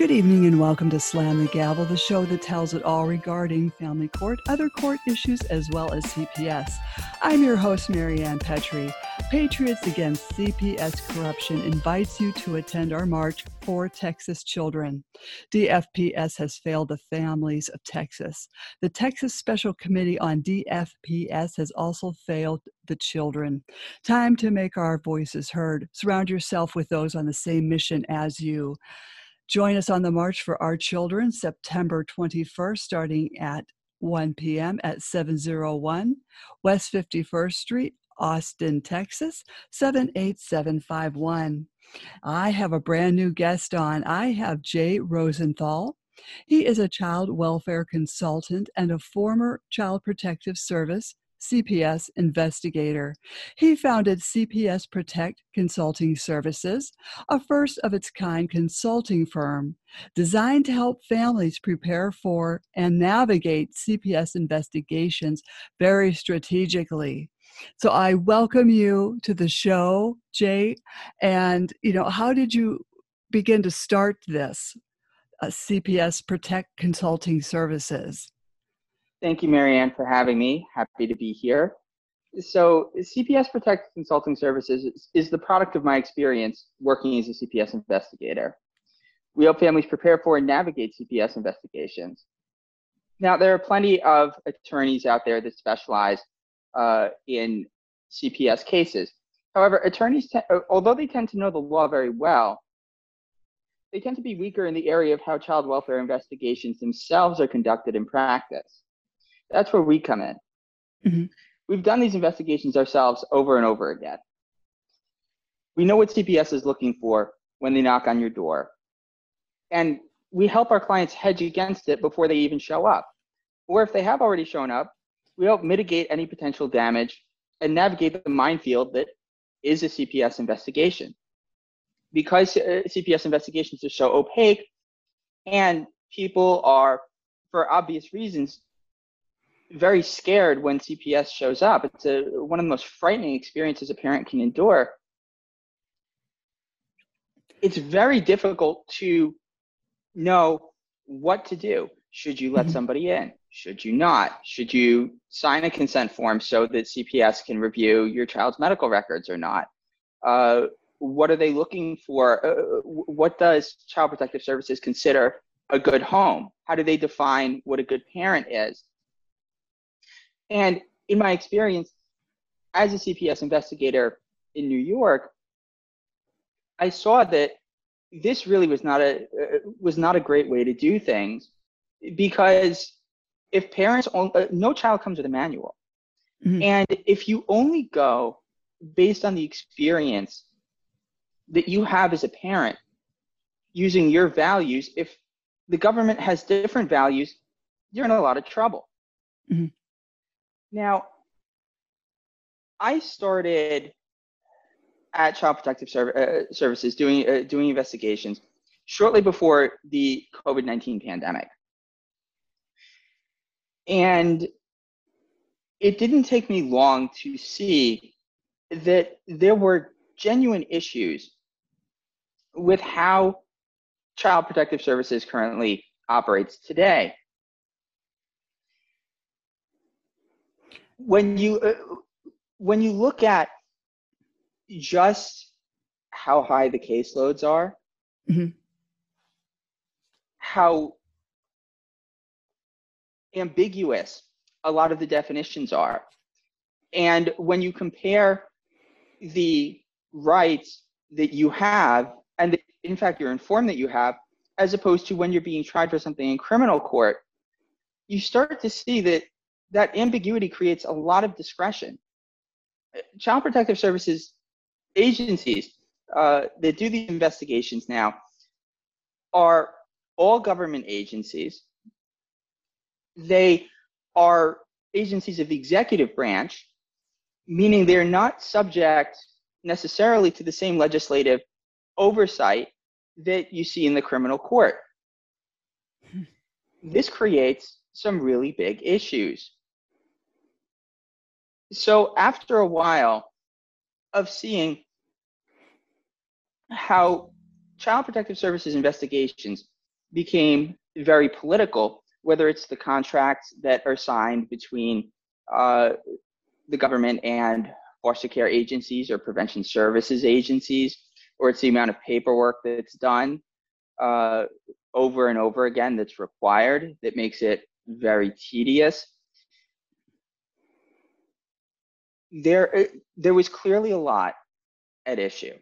Good evening and welcome to Slam the Gavel, the show that tells it all regarding family court, other court issues, as well as CPS. I'm your host, Marianne Petrie. Patriots Against CPS Corruption invites you to attend our march for Texas children. DFPS has failed the families of Texas. The Texas Special Committee on DFPS has also failed the children. Time to make our voices heard. Surround yourself with those on the same mission as you. Join us on the March for Our Children, September 21st, starting at 1 p.m. at 701 West 51st Street, Austin, Texas, 78751. I have a brand new guest on. I have Jay Rosenthal. He is a child welfare consultant and a former Child Protective Service CPS investigator. He founded CPS Protect Consulting Services, a first of its kind consulting firm designed to help families prepare for and navigate CPS investigations very strategically. So I welcome you to the show, Jay. And, you know, how did you begin to start this uh, CPS Protect Consulting Services? Thank you, Marianne, for having me. Happy to be here. So, CPS Protect Consulting Services is, the product of my experience working as a CPS investigator. We help families prepare for and navigate CPS investigations. Now, there are plenty of attorneys out there that specialize uh, in CPS cases. However, attorneys, te- although they tend to know the law very well, they tend to be weaker in the area of how child welfare investigations themselves are conducted in practice. That's where we come in. Mm-hmm. We've done these investigations ourselves over and over again. We know what CPS is looking for when they knock on your door. And we help our clients hedge against it before they even show up. Or if they have already shown up, we help mitigate any potential damage and navigate the minefield that is a CPS investigation. Because uh, CPS investigations are so opaque and people are, for obvious reasons, very scared when CPS shows up. It's a, one of the most frightening experiences a parent can endure. It's very difficult to know what to do. Should you let mm-hmm. somebody in? Should you not? Should you sign a consent form so that CPS can review your child's medical records or not? Uh, what are they looking for? Uh, what does Child Protective Services consider a good home? How do they define what a good parent is? And in my experience as a CPS investigator in New York, I saw that this really was not a uh, was not a great way to do things because if parents only, uh, no child comes with a manual mm-hmm. and if you only go based on the experience that you have as a parent using your values if the government has different values you're in a lot of trouble mm-hmm. Now, I started at Child Protective Serv- uh, Services doing uh, doing investigations shortly before the COVID nineteen pandemic, and it didn't take me long to see that there were genuine issues with how Child Protective Services currently operates today. When you uh, when you look at just how high the caseloads are, mm-hmm. how ambiguous a lot of the definitions are, and when you compare the rights that you have and the, in fact you're informed that you have as opposed to when you're being tried for something in criminal court you start to see that that ambiguity creates a lot of discretion. Child Protective Services agencies uh, that do these investigations now are all government agencies. They are agencies of the executive branch, meaning they're not subject necessarily to the same legislative oversight that you see in the criminal court. Hmm. This creates some really big issues so after a while of seeing how child protective services investigations became very political, whether it's the contracts that are signed between uh, the government and foster care agencies or prevention services agencies, or it's the amount of paperwork that's done uh, over and over again that's required that makes it very tedious. There, uh, there was clearly a lot at issue.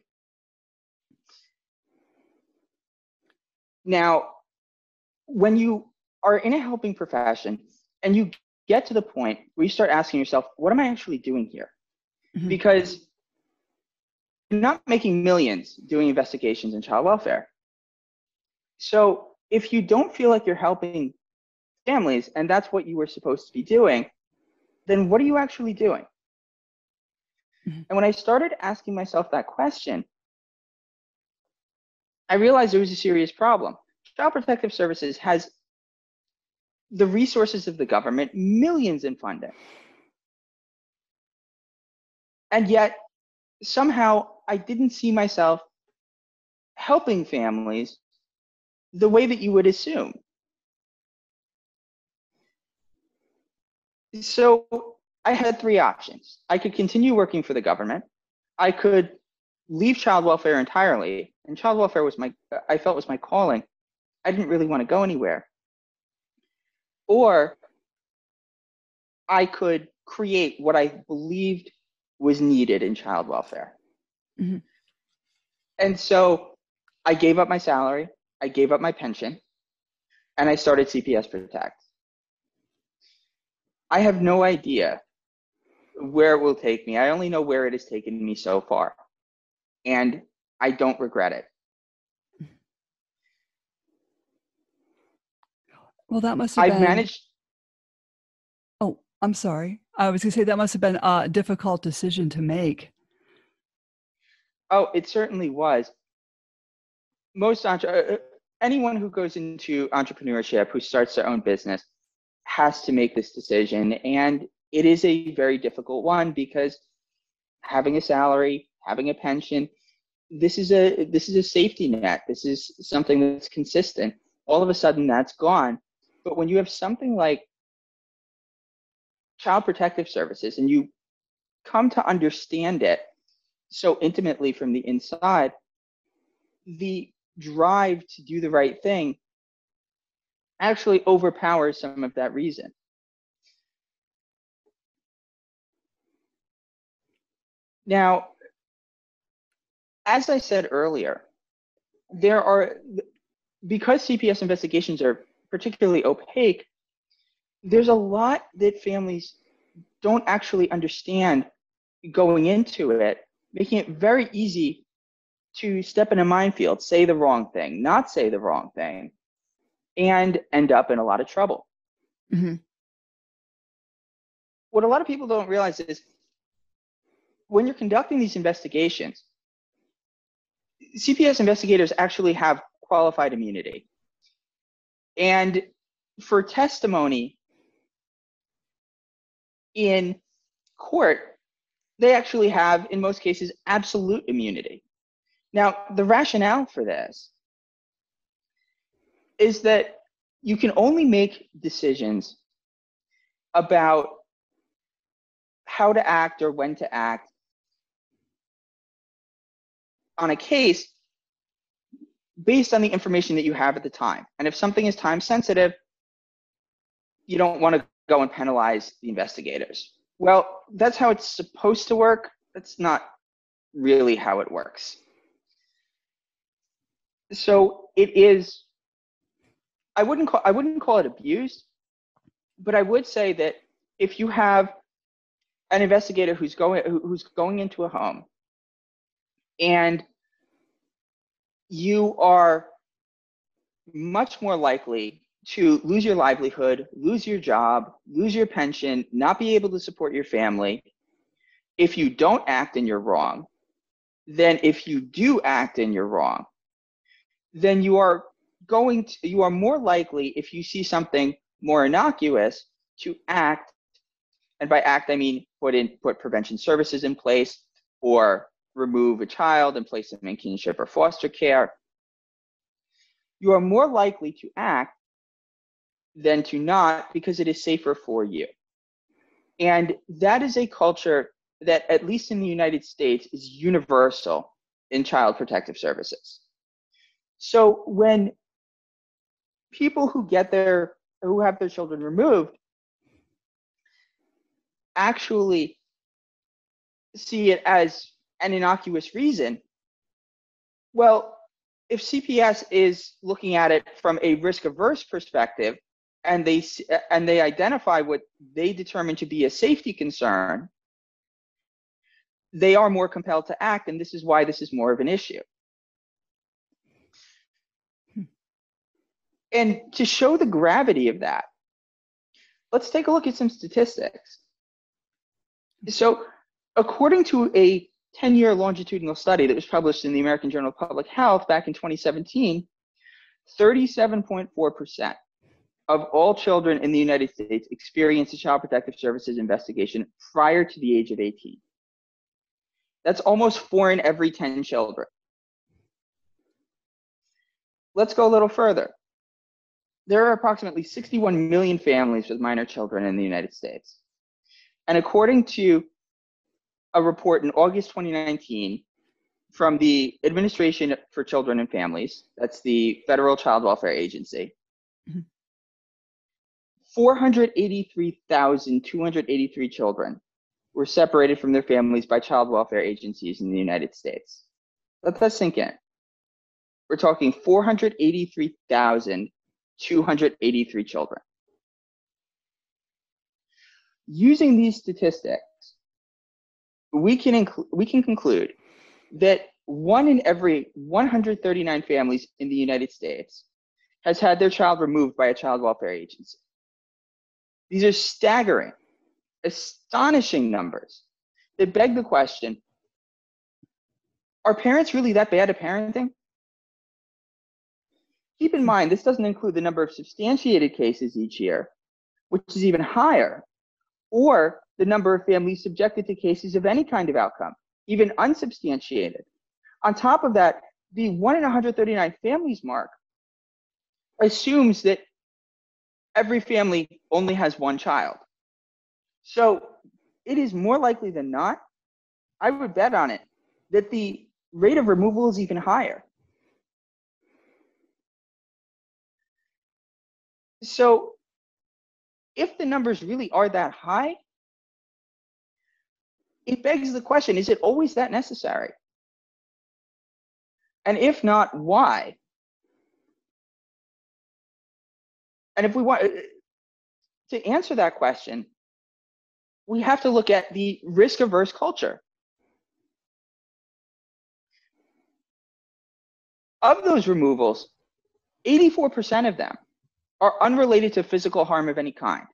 Now, when you are in a helping profession and you get to the point where you start asking yourself, what am I actually doing here? Mm-hmm. Because you're not making millions doing investigations in child welfare. So if you don't feel like you're helping families and that's what you were supposed to be doing, then what are you actually doing? Mm-hmm. And when I started asking myself that question, I realized there was a serious problem. Child Protective Services has the resources of the government, millions in funding. And yet, somehow, I didn't see myself helping families the way that you would assume. So I had three options. I could continue working for the government. I could leave child welfare entirely, and child welfare was my I felt was my calling. I didn't really want to go anywhere. Or I could create what I believed was needed in child welfare. Mm-hmm. And so I gave up my salary, I gave up my pension, and I started CPS Protect. I have no idea where it will take me. I only know where it has taken me so far. And I don't regret it. Well, that must have I've been... managed. Oh, I'm sorry. I was going to say that must have been a difficult decision to make. Oh, it certainly was. Most entre- uh, uh, anyone who goes into entrepreneurship, who starts their own business, has to make this decision, and it is a very difficult one because having a salary, having a pension, this is a this is a safety net. This is something that's consistent. All of a sudden, that's gone. But when you have something like child protective services and you come to understand it so intimately from the inside, the drive to do the right thing actually overpowers some of that reason. Now, as I said earlier, there are, because CPS investigations are particularly opaque, there's a lot that families don't actually understand going into it, making it very easy to step in a minefield, say the wrong thing, not say the wrong thing, and end up in a lot of trouble. Mm-hmm. What a lot of people don't realize is when you're conducting these investigations, CPS investigators actually have qualified immunity. And for testimony in court, they actually have, in most cases, absolute immunity. Now, the rationale for this is that you can only make decisions about how to act or when to act on a case based on the information that you have at the time. And if something is time sensitive, you don't want to go and penalize the investigators. Well, that's how it's supposed to work. That's not really how it works. So it is I wouldn't call I wouldn't call it abused, but I would say that if you have an investigator who's going who's going into a home and you are much more likely to lose your livelihood, lose your job, lose your pension, not be able to support your family. If you don't act and you're wrong, then if you do act and you're wrong, then you are going to, you are more likely if you see something more innocuous to act and by act i mean put in put prevention services in place or remove a child and place them in kinship or foster care. you are more likely to act than to not because it is safer for you. And that is a culture that, at least in the United States, is universal in child protective services. So when people who get their who have their children removed actually see it as an innocuous reason, well, if CPS is looking at it from a risk averse perspective and they and they identify what they determine to be a safety concern, they are more compelled to act and this is why this is more of an issue. Hmm. And to show the gravity of that, let's take a look at some statistics. So, according to a 10 year longitudinal study that was published in the American Journal of Public Health back in 2017, 37.4% of all children in the United States experienced a Child Protective Services investigation prior to the age of 18. That's almost four in every 10 children. Let's go a little further there are approximately 61 million families with minor children in the United States. And according to a report in August 2019 from the Administration for Children and Families, that's the Federal Child Welfare Agency, mm-hmm. 483,283 children were separated from their families by child welfare agencies in the United States. Let that sink in. We're talking 483,283 children. Using these statistics, we can, inc- we can conclude that one in every 139 families in the United States has had their child removed by a child welfare agency. These are staggering, astonishing numbers that beg the question are parents really that bad at parenting? Keep in mind, this doesn't include the number of substantiated cases each year, which is even higher, or the number of families subjected to cases of any kind of outcome, even unsubstantiated. On top of that, the 1 in 139 families mark assumes that every family only has one child. So it is more likely than not, I would bet on it, that the rate of removal is even higher. So if the numbers really are that high, it begs the question is it always that necessary? And if not, why? And if we want uh, to answer that question, we have to look at the risk averse culture. Of those removals, 84% of them are unrelated to physical harm of any kind.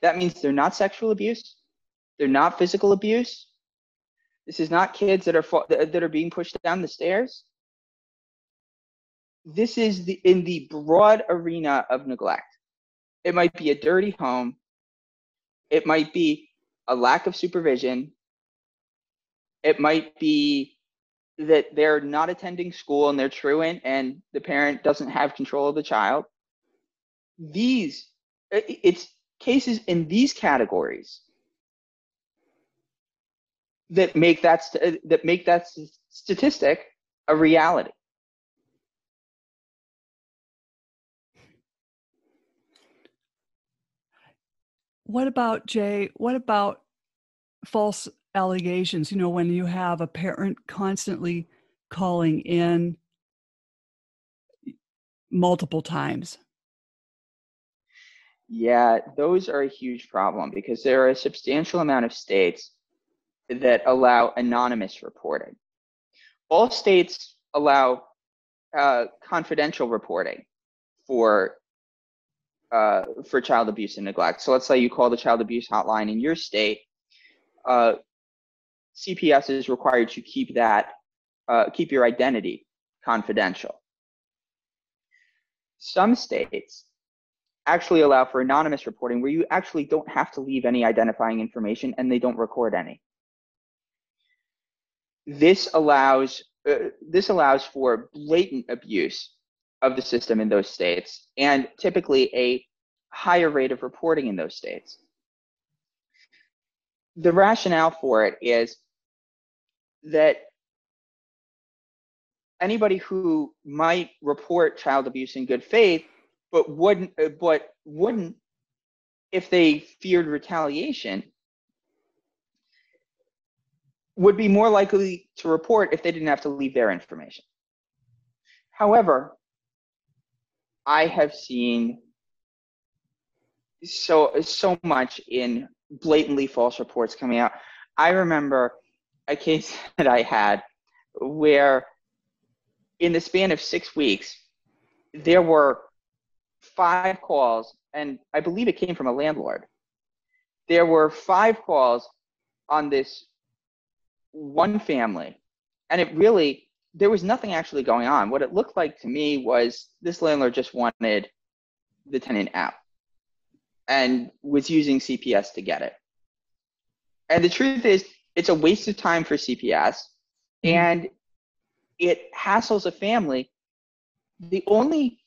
That means they're not sexual abuse, they're not physical abuse. This is not kids that are that are being pushed down the stairs. This is the in the broad arena of neglect. It might be a dirty home. It might be a lack of supervision. It might be that they're not attending school and they're truant and the parent doesn't have control of the child these it's cases in these categories that make that uh, that make that statistic a reality. What about Jay? What about false allegations? You know, when you have a parent constantly calling in multiple times yeah, those are a huge problem because there are a substantial amount of states that allow anonymous reporting. All states allow uh, confidential reporting for uh, for child abuse and neglect. So let's say you call the child abuse hotline in your state. Uh, CPS is required to keep that uh, keep your identity confidential. Some states actually allow for anonymous reporting where you actually don't have to leave any identifying information and they don't record any. This allows uh, this allows for blatant abuse of the system in those states and typically a higher rate of reporting in those states. The rationale for it is that anybody who might report child abuse in good faith but wouldn't uh, but wouldn't if they feared retaliation would be more likely to report if they didn't have to leave their information. However, I have seen so so much in blatantly false reports coming out. I remember a case that I had where in the span of 6 weeks there were five calls and I believe it came from a landlord. There were five calls on this one family, and it really there was nothing actually going on. What it looked like to me was this landlord just wanted the tenant out and was using CPS to get it. And the truth is, it's a waste of time for CPS mm-hmm. and it hassles a family. The only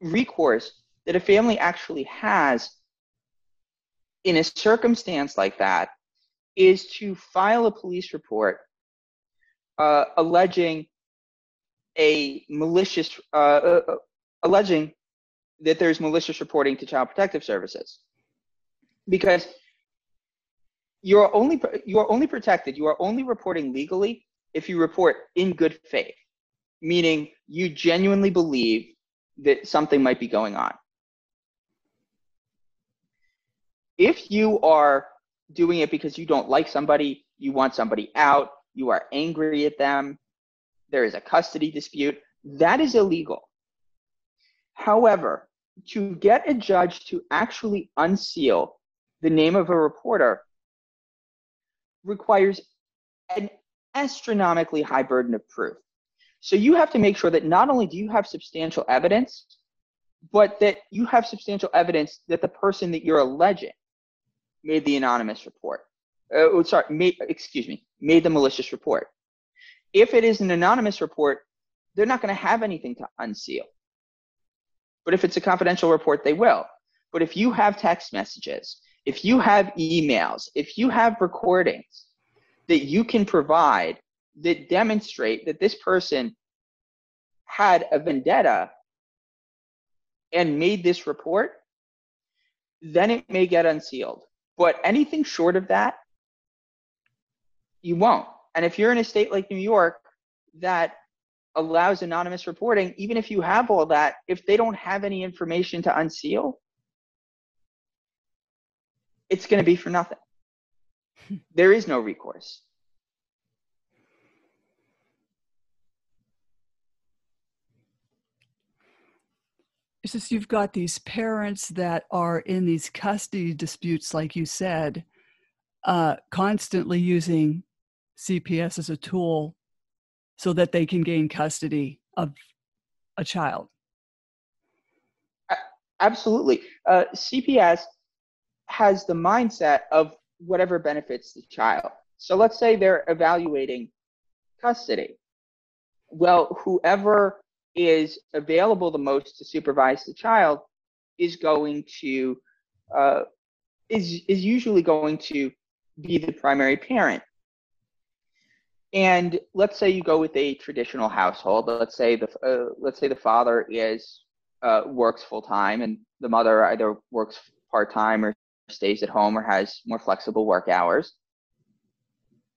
recourse that a family actually has in a circumstance like that is to file a police report uh, alleging a malicious, uh, uh, uh, alleging that there's malicious reporting to Child Protective Services, because you're only you are only protected. You are only reporting legally if you report in good faith, meaning you genuinely believe that something might be going on. If you are doing it because you don't like somebody, you want somebody out, you are angry at them, there is a custody dispute, that is illegal. However, to get a judge to actually unseal the name of a reporter requires an astronomically high burden of proof. So you have to make sure that not only do you have substantial evidence, but that you have substantial evidence that the person that you're alleging made the anonymous report. Uh, oh, sorry, made, excuse me, made the malicious report. If it is an anonymous report, they're not going to have anything to unseal. But if it's a confidential report, they will. But if you have text messages, if you have emails, if you have recordings that you can provide that demonstrate that this person had a vendetta and made this report, then it may get unsealed. But anything short of that, you won't. And if you're in a state like New York that allows anonymous reporting, even if you have all that, if they don't have any information to unseal, it's going to be for nothing. there is no recourse. You've got these parents that are in these custody disputes, like you said, uh, constantly using CPS as a tool so that they can gain custody of a child. Absolutely. Uh, CPS has the mindset of whatever benefits the child. So let's say they're evaluating custody. Well, whoever is available the most to supervise the child is going to uh, is is usually going to be the primary parent. And let's say you go with a traditional household. Let's say the uh, let's say the father is uh, works full time and the mother either works part time or stays at home or has more flexible work hours.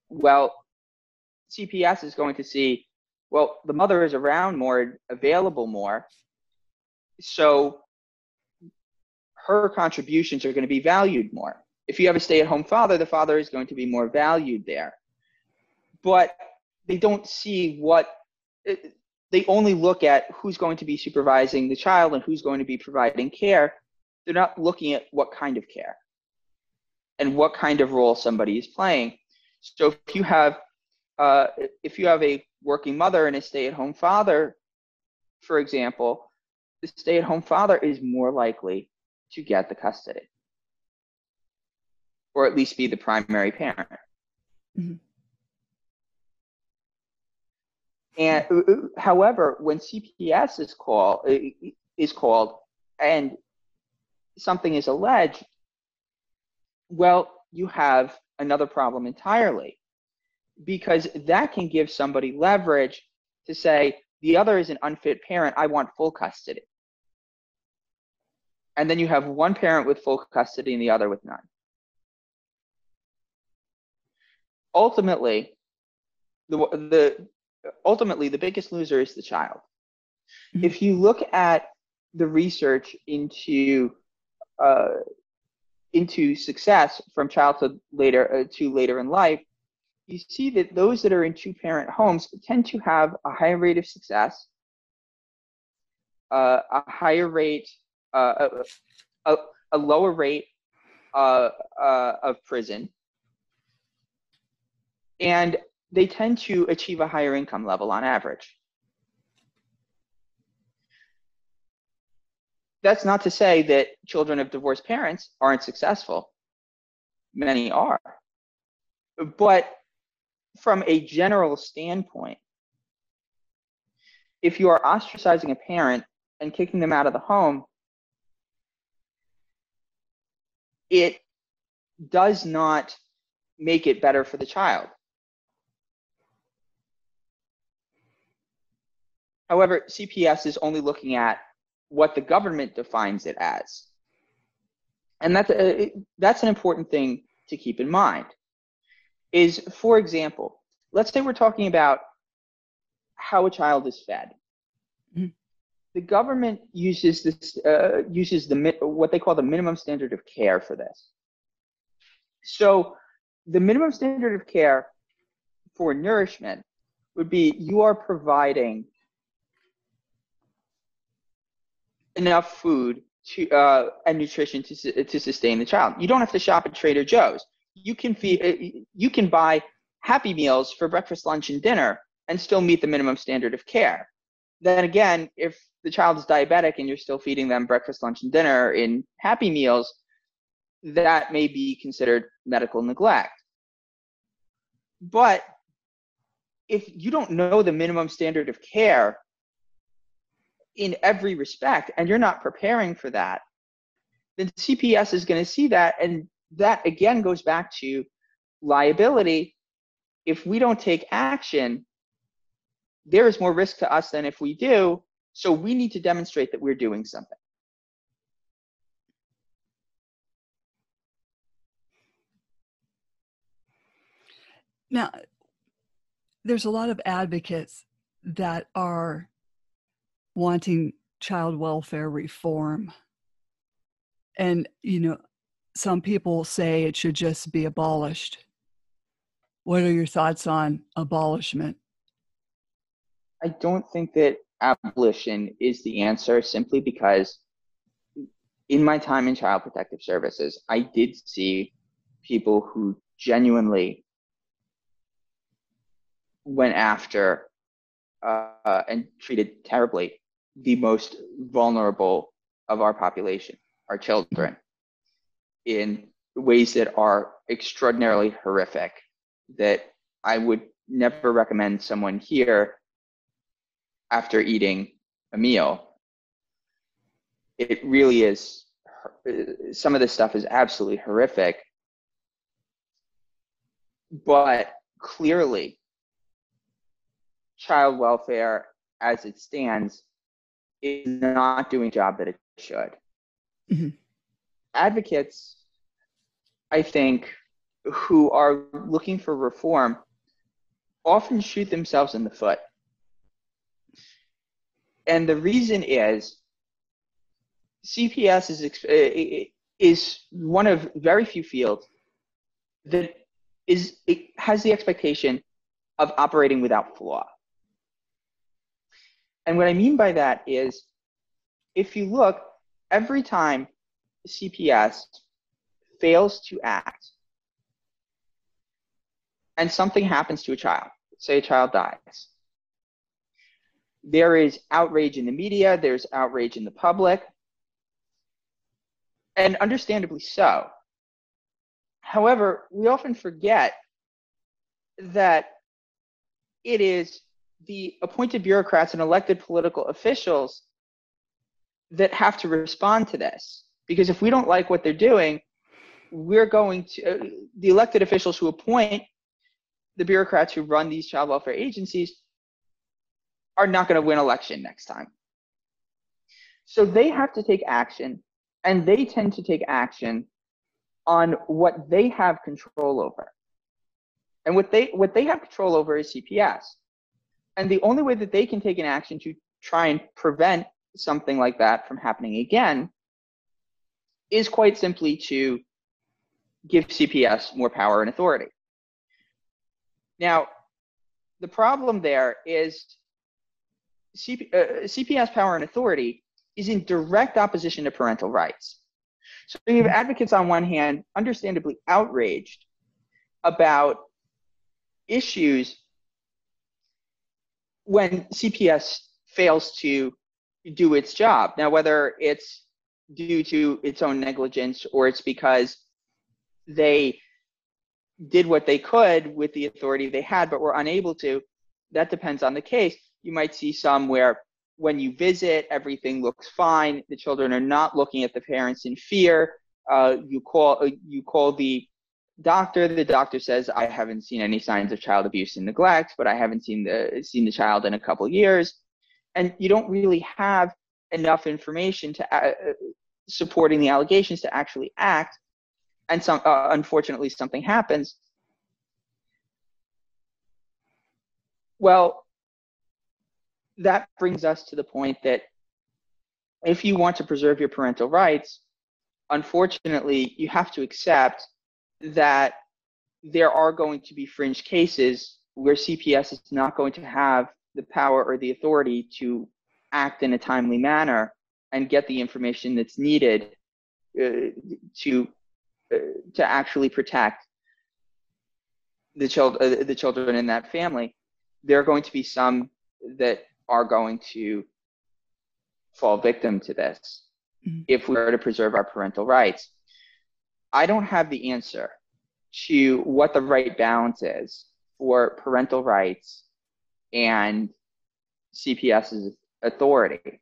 Well, CPS is going to see well, the mother is around more, available more. So her contributions are going to be valued more. If you have a stay at home father, the father is going to be more valued there. But they don't see what, they only look at who's going to be supervising the child and who's going to be providing care. They're not looking at what kind of care and what kind of role somebody is playing. So if you have, uh, if you have a working mother and a stay-at-home father, for example, the stay-at-home father is more likely to get the custody or at least be the primary parent. Mm-hmm. And uh, uh, however, when CPS is called is called and something is alleged, well, you have another problem entirely because that can give somebody leverage to say the other is an unfit parent, I want full custody. And then you have one parent with full custody and the other with none. Ultimately, the, the ultimately the biggest loser is the child. Mm-hmm. If you look at the research into uh, into success from childhood later uh, to later in life, you see that those that are in two parent homes tend to have a higher rate of success, uh, a higher rate, uh, a, a, lower rate uh, uh, of prison, and they tend to achieve a higher income level on average. That's not to say that children of divorced parents aren't successful. Many are. But from a general standpoint, if you are ostracizing a parent and kicking them out of the home, it does not make it better for the child. However, CPS is only looking at what the government defines it as. And that's, a, that's an important thing to keep in mind is, for example, let's say we're talking about how a child is fed. Mm-hmm. The government uses this uh, uses the what they call the minimum standard of care for this. So, the minimum standard of care for nourishment would be you are providing enough food to uh, and nutrition to to sustain the child. You don't have to shop at Trader Joe's you can feed, uh, you can buy Happy Meals for breakfast, lunch, and dinner and still meet the minimum standard of care. Then again, if the child is diabetic and you're still feeding them breakfast, lunch, and dinner in Happy Meals, that may be considered medical neglect. But if you don't know the minimum standard of care in every respect and you're not preparing for that, then CPS is going to see that and that again goes back to liability. If we don't take action, there is more risk to us than if we do. So we need to demonstrate that we're doing something. Now, there's a lot of advocates that are wanting child welfare reform. And, you know, some people say it should just be abolished. What are your thoughts on abolishment? I don't think that abolition is the answer simply because in my time in child protective services, I did see people who genuinely went after uh, and treated terribly the most vulnerable of our population, our children in ways that are extraordinarily horrific that I would never recommend someone here after eating a meal. It really is, some of this stuff is absolutely horrific. But clearly, child welfare as it stands is not doing the job that it should. Mm-hmm advocates, I think, who are looking for reform often shoot themselves in the foot. And the reason is CPS is, eh, eh, eh, is one of very few fields that is it has the expectation of operating without flaw. And what I mean by that is if you look, every time CPS fails to act and something happens to a child, say a child dies, there is outrage in the media, there's outrage in the public, and understandably so. However, we often forget that it is the appointed bureaucrats and elected political officials that have to respond to this. Because if we don't like what they're doing, we're going to, uh, the elected officials who appoint the bureaucrats who run these child welfare agencies are not going to win election next time. So they have to take action, and they tend to take action on what they have control over. And what they what they have control over is CPS. And the only way that they can take an action to try and prevent something like that from happening again is quite simply to give CPS more power and authority. Now, the problem there is uh, CPS power and authority is in direct opposition to parental rights. So you have advocates on one hand, understandably outraged about issues when CPS fails to do its job. Now, whether it's due to its own negligence or it's because they did what they could with the authority they had but were unable to, that depends on the case. You might see some where when you visit, everything looks fine. The children are not looking at the parents in fear. Uh, you call uh, you call the doctor. The doctor says, "I haven't seen any signs of child abuse and neglect, but I haven't seen the seen the child in a couple years." And you don't really have enough information to uh, supporting the allegations to actually act. And some, uh, unfortunately, something happens. Well, that brings us to the point that if you want to preserve your parental rights, unfortunately, you have to accept that there are going to be fringe cases where CPS is not going to have the power or the authority to act in a timely manner and get the information that's needed uh, to uh, to actually protect the child uh, the children in that family. There are going to be some that are going to fall victim to this mm-hmm. if we are to preserve our parental rights. I don't have the answer to what the right balance is for parental rights and CPS's authority.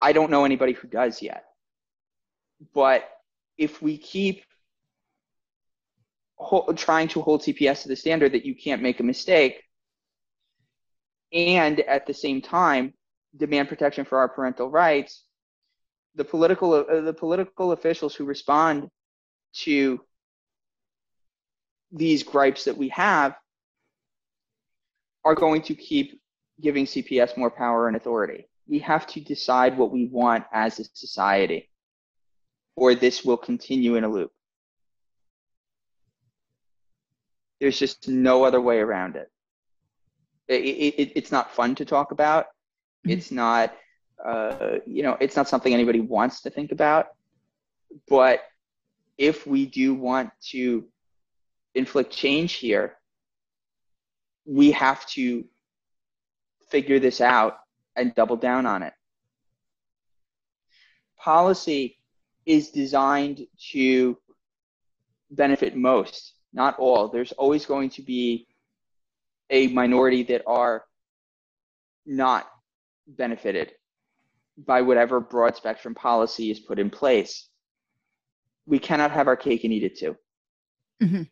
I don't know anybody who does yet. But if we keep trying to hold CPS to the standard that you can't make a mistake, and at the same time demand protection for our parental rights, the political uh, the political officials who respond to these gripes that we have are going to keep giving CPS more power and authority. We have to decide what we want as a society, or this will continue in a loop. There's just no other way around it. it, it it's not fun to talk about. Mm-hmm. It's not, uh, you know, it's not something anybody wants to think about. But if we do want to inflict change here, we have to figure this out and double down on it. Policy is designed to benefit most, not all. There's always going to be a minority that are not benefited by whatever broad spectrum policy is put in place. We cannot have our cake and eat it too. Mm-hmm.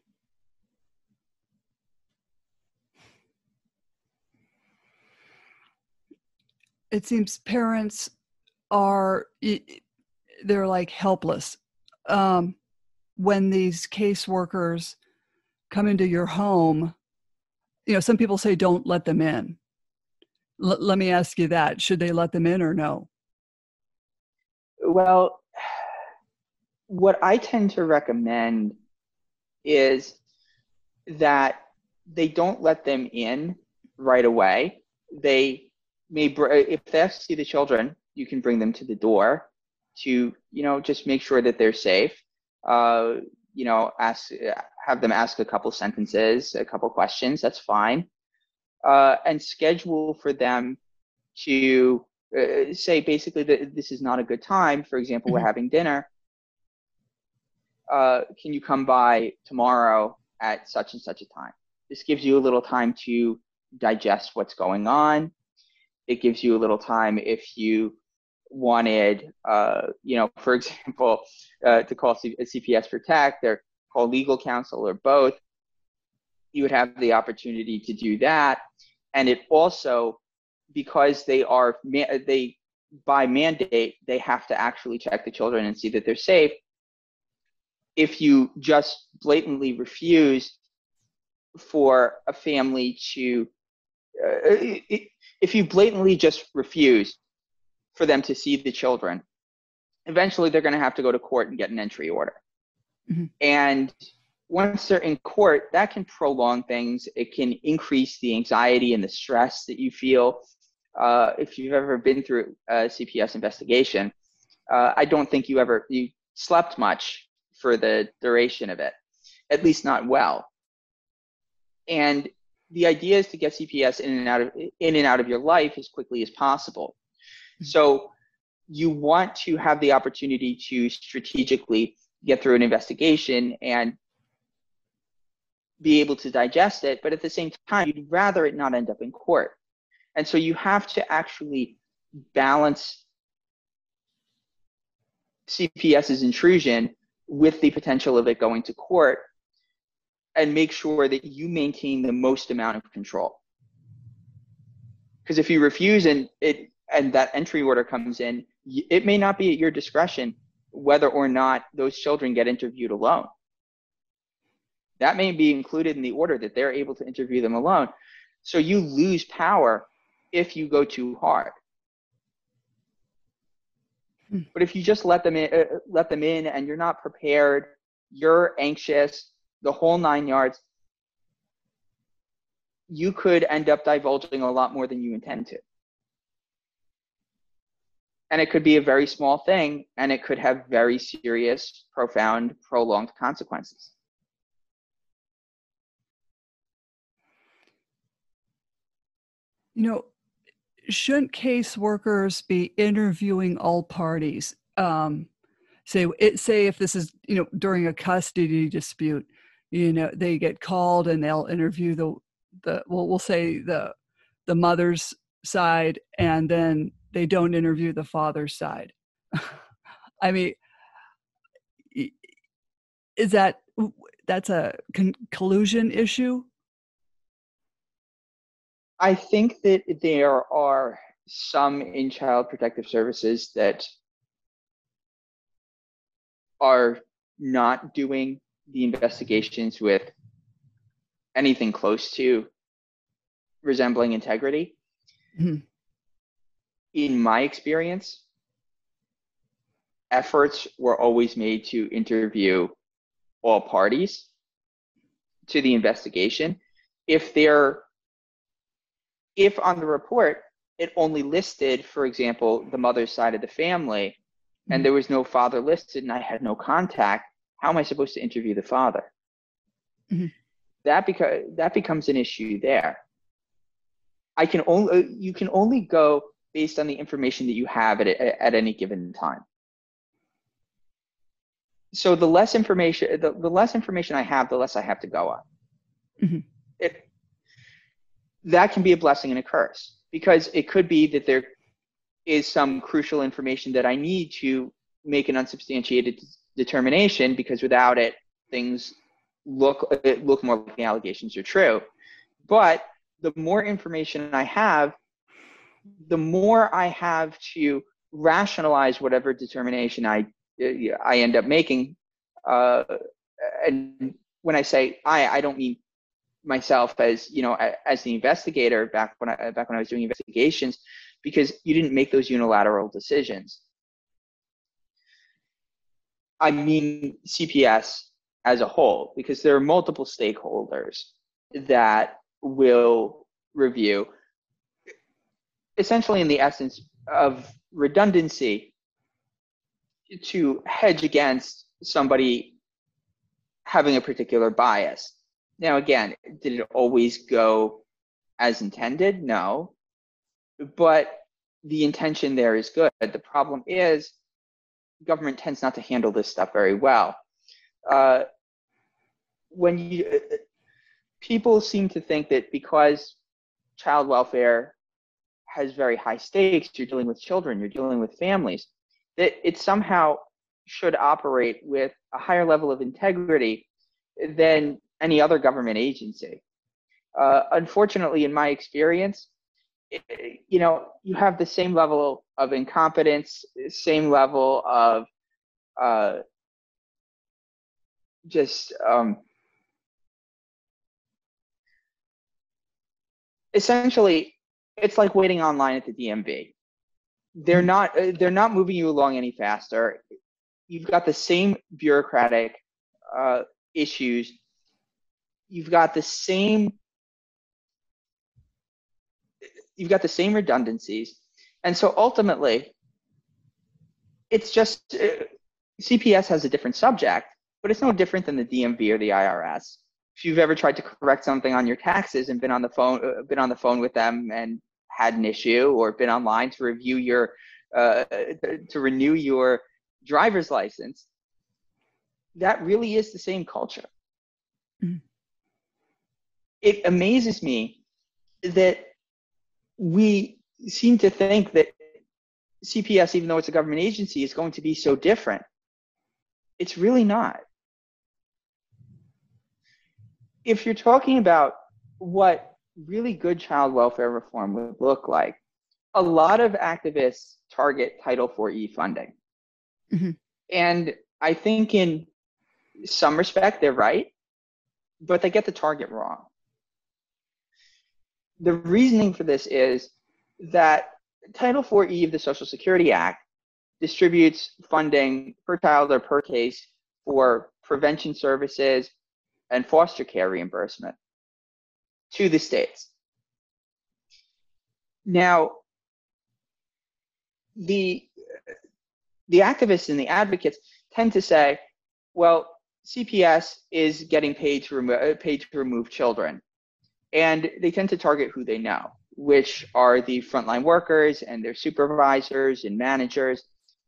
It seems parents are they're like helpless um, when these caseworkers come into your home. You know some people say don't let them in. L- let me ask you that should they let them in or no? Well what i tend to recommend is that they don't let them in right away. They may br- if they have to see the children, you can bring them to the door to you know just make sure that they're safe. Uh, you know, ask have them ask a couple sentences, a couple questions. That's fine, uh, and schedule for them to uh, say basically that this is not a good time. For example, mm-hmm. we're having dinner. Uh, can you come by tomorrow at such and such a time? This gives you a little time to digest what's going on. It gives you a little time if you wanted, uh, you know, for example, uh, to call C- CPS for they're called legal counsel or both. You would have the opportunity to do that, and it also, because they are they by mandate, they have to actually check the children and see that they're safe. If you just blatantly refuse for a family to, uh, if you blatantly just refuse for them to see the children, eventually they're going to have to go to court and get an entry order. Mm-hmm. And once they're in court, that can prolong things. It can increase the anxiety and the stress that you feel. Uh, if you've ever been through a CPS investigation, uh, I don't think you ever you slept much for the duration of it, at least not well. And the idea is to get CPS in and out of in and out of your life as quickly as possible. Mm-hmm. So you want to have the opportunity to strategically get through an investigation and be able to digest it, but at the same time, you'd rather it not end up in court. And so you have to actually balance CPS's intrusion with the potential of it going to court and make sure that you maintain the most amount of control. Because if you refuse and it and that entry order comes in, it may not be at your discretion whether or not those children get interviewed alone. That may be included in the order that they're able to interview them alone. So you lose power if you go too hard. Hmm. But if you just let them in, uh, let them in, and you're not prepared, you're anxious, the whole nine yards, you could end up divulging a lot more than you intend to. And it could be a very small thing, and it could have very serious, profound, prolonged consequences. You know, shouldn't caseworkers be interviewing all parties? Um, say it, say if this is you know during a custody dispute, you know they get called and they'll interview the the well we'll say the the mother's side and then they don't interview the father's side. I mean, is that that's a con- collusion issue? I think that there are some in child protective services that are not doing the investigations with anything close to resembling integrity. Mm-hmm. In my experience, efforts were always made to interview all parties to the investigation. If they're if on the report it only listed, for example, the mother's side of the family, and mm-hmm. there was no father listed, and I had no contact, how am I supposed to interview the father? Mm-hmm. That because that becomes an issue there. I can only uh, you can only go based on the information that you have at at any given time. So the less information, the, the less information I have, the less I have to go on. Mm-hmm. It, that can be a blessing and a curse because it could be that there is some crucial information that I need to make an unsubstantiated determination because without it, things look look more like the allegations are true. But the more information I have, the more I have to rationalize whatever determination I I end up making. Uh, and when I say I, I don't mean myself as you know as the investigator back when I back when I was doing investigations because you didn't make those unilateral decisions. I mean CPS as a whole because there are multiple stakeholders that will review essentially in the essence of redundancy to hedge against somebody having a particular bias now, again, did it always go as intended? No. But the intention there is good. The problem is government tends not to handle this stuff very well. Uh, when you people seem to think that because child welfare has very high stakes, you're dealing with children, you're dealing with families, that it somehow should operate with a higher level of integrity than any other government agency. Uh, unfortunately, in my experience, you know, you have the same level of incompetence, same level of uh, just um, essentially, it's like waiting online at the DMV. They're hmm. not they're not moving you along any faster. You've got the same bureaucratic uh, issues. You've got the same you've got the same redundancies. And so ultimately, it's just uh, CPS has a different subject, but it's no different than the DMV or the IRS. If you've ever tried to correct something on your taxes and been on the phone, uh, been on the phone with them and had an issue, or been online to review your, uh, to renew your driver's license, that really is the same culture. Mm-hmm. It amazes me that we seem to think that CPS, even though it's a government agency, is going to be so different. It's really not. If you're talking about what really good child welfare reform would look like, a lot of activists target Title IV-E funding. Mm-hmm. And I think in some respect they're right, but they get the target wrong the reasoning for this is that Title IV-E of the Social Security Act distributes funding per child or per case for prevention services and foster care reimbursement to the states. Now, the the activists and the advocates tend to say, well, CPS is getting paid to remove paid to remove children, and they tend to target who they know, which are the frontline workers and their supervisors and managers,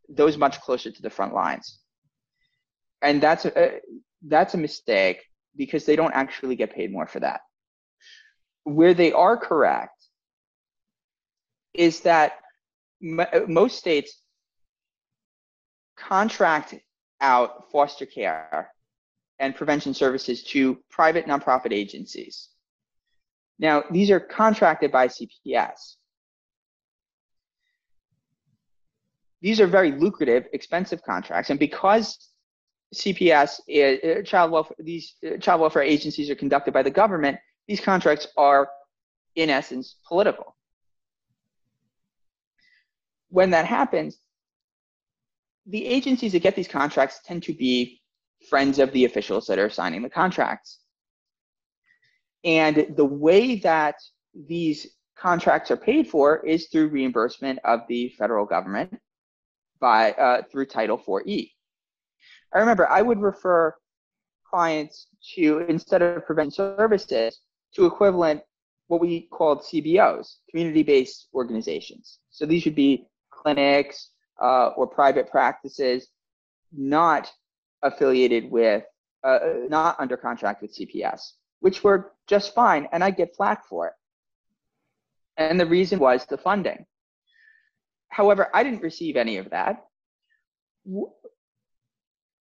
those much closer to the front lines. And that's a, that's a mistake because they don't actually get paid more for that. Where they are correct is that most states contract out foster care and prevention services to private nonprofit agencies. Now, these are contracted by CPS. These are very lucrative, expensive contracts, and because CPS, is, uh, child welfare, these uh, child welfare agencies are conducted by the government, these contracts are, in essence, political. When that happens, the agencies that get these contracts tend to be friends of the officials that are signing the contracts. And the way that these contracts are paid for is through reimbursement of the federal government by uh, through Title IV-E. I remember I would refer clients to instead of prevention services to equivalent what we called CBOs, community-based organizations. So these would be clinics uh, or private practices not affiliated with, uh, not under contract with CPS which were just fine, and I get flack for it. And the reason was the funding. However, I didn't receive any of that.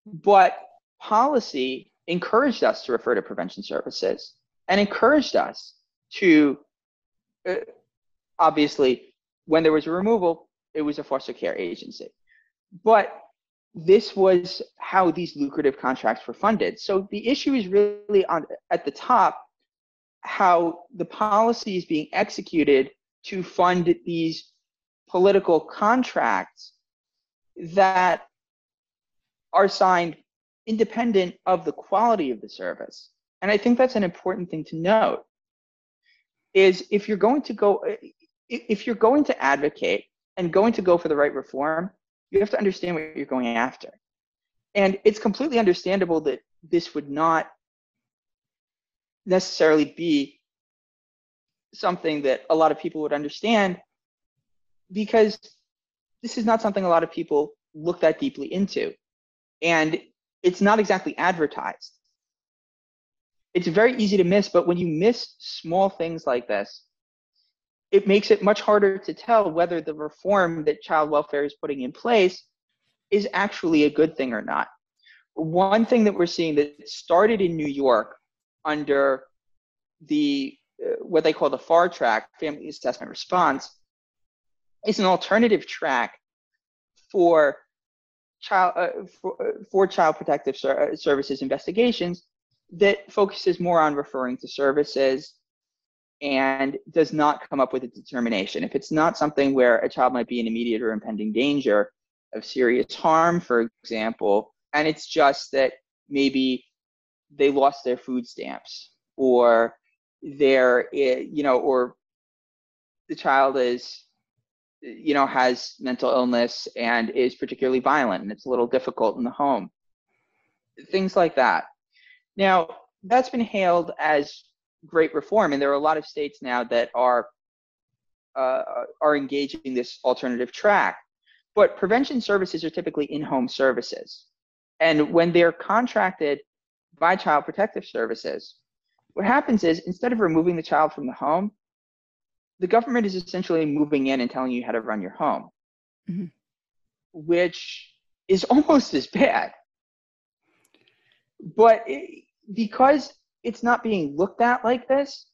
But policy encouraged us to refer to prevention services and encouraged us to, uh, obviously, when there was a removal, it was a foster care agency. But this was how these lucrative contracts were funded. So the issue is really on at the top how the policy is being executed to fund these political contracts that are signed independent of the quality of the service. And I think that's an important thing to note is if you're going to go if you're going to advocate and going to go for the right reform, you have to understand what you're going after. And it's completely understandable that this would not necessarily be something that a lot of people would understand because this is not something a lot of people look that deeply into. And it's not exactly advertised. It's very easy to miss, but when you miss small things like this, it makes it much harder to tell whether the reform that child welfare is putting in place is actually a good thing or not. One thing that we're seeing that started in New York under the uh, what they call the FAR track, Family Assessment Response, is an alternative track for child uh, for, uh, for child protective ser- uh, services investigations that focuses more on referring to services and does not come up with a determination. If it's not something where a child might be in immediate or impending danger of serious harm, for example, and it's just that maybe they lost their food stamps or they're, eh, you know, or the child is you know, has mental illness and is particularly violent and it's a little difficult in the home. Things like that. Now, that's been hailed as great reform, and there are a lot of states now that are uh, are engaging this alternative track. But prevention services are typically in-home services, and when they're contracted by Child Protective Services, what happens is instead of removing the child from the home, the government is essentially moving in and telling you how to run your home, mm-hmm. which is almost as bad. But it, because it's not being looked at like this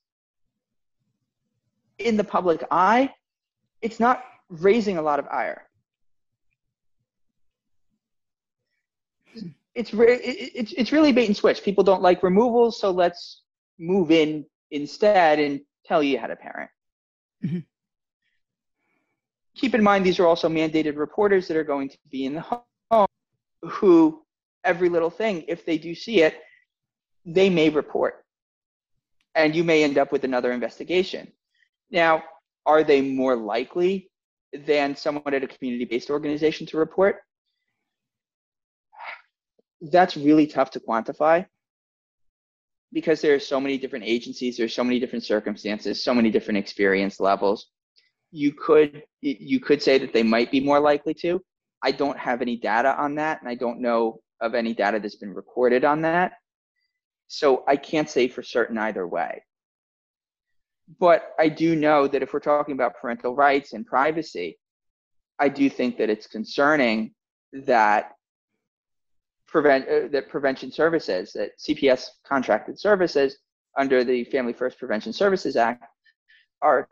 in the public eye, it's not raising a lot of ire. It's re- it's it's really bait and switch. People don't like removals, so let's move in instead and tell you how to parent. Mm-hmm. Keep in mind, these are also mandated reporters that are going to be in the home who, every little thing, if they do see it, they may report. And you may end up with another investigation. Now, are they more likely than someone at a community based organization to report? That's really tough to quantify because there are so many different agencies, there's so many different circumstances, so many different experience levels. You could you could say that they might be more likely to. I don't have any data on that, and I don't know of any data that's been recorded on that. So I can't say for certain either way. But I do know that if we're talking about parental rights and privacy, I do think that it's concerning that prevent uh, that prevention services that CPS contracted services under the Family First Prevention Services Act are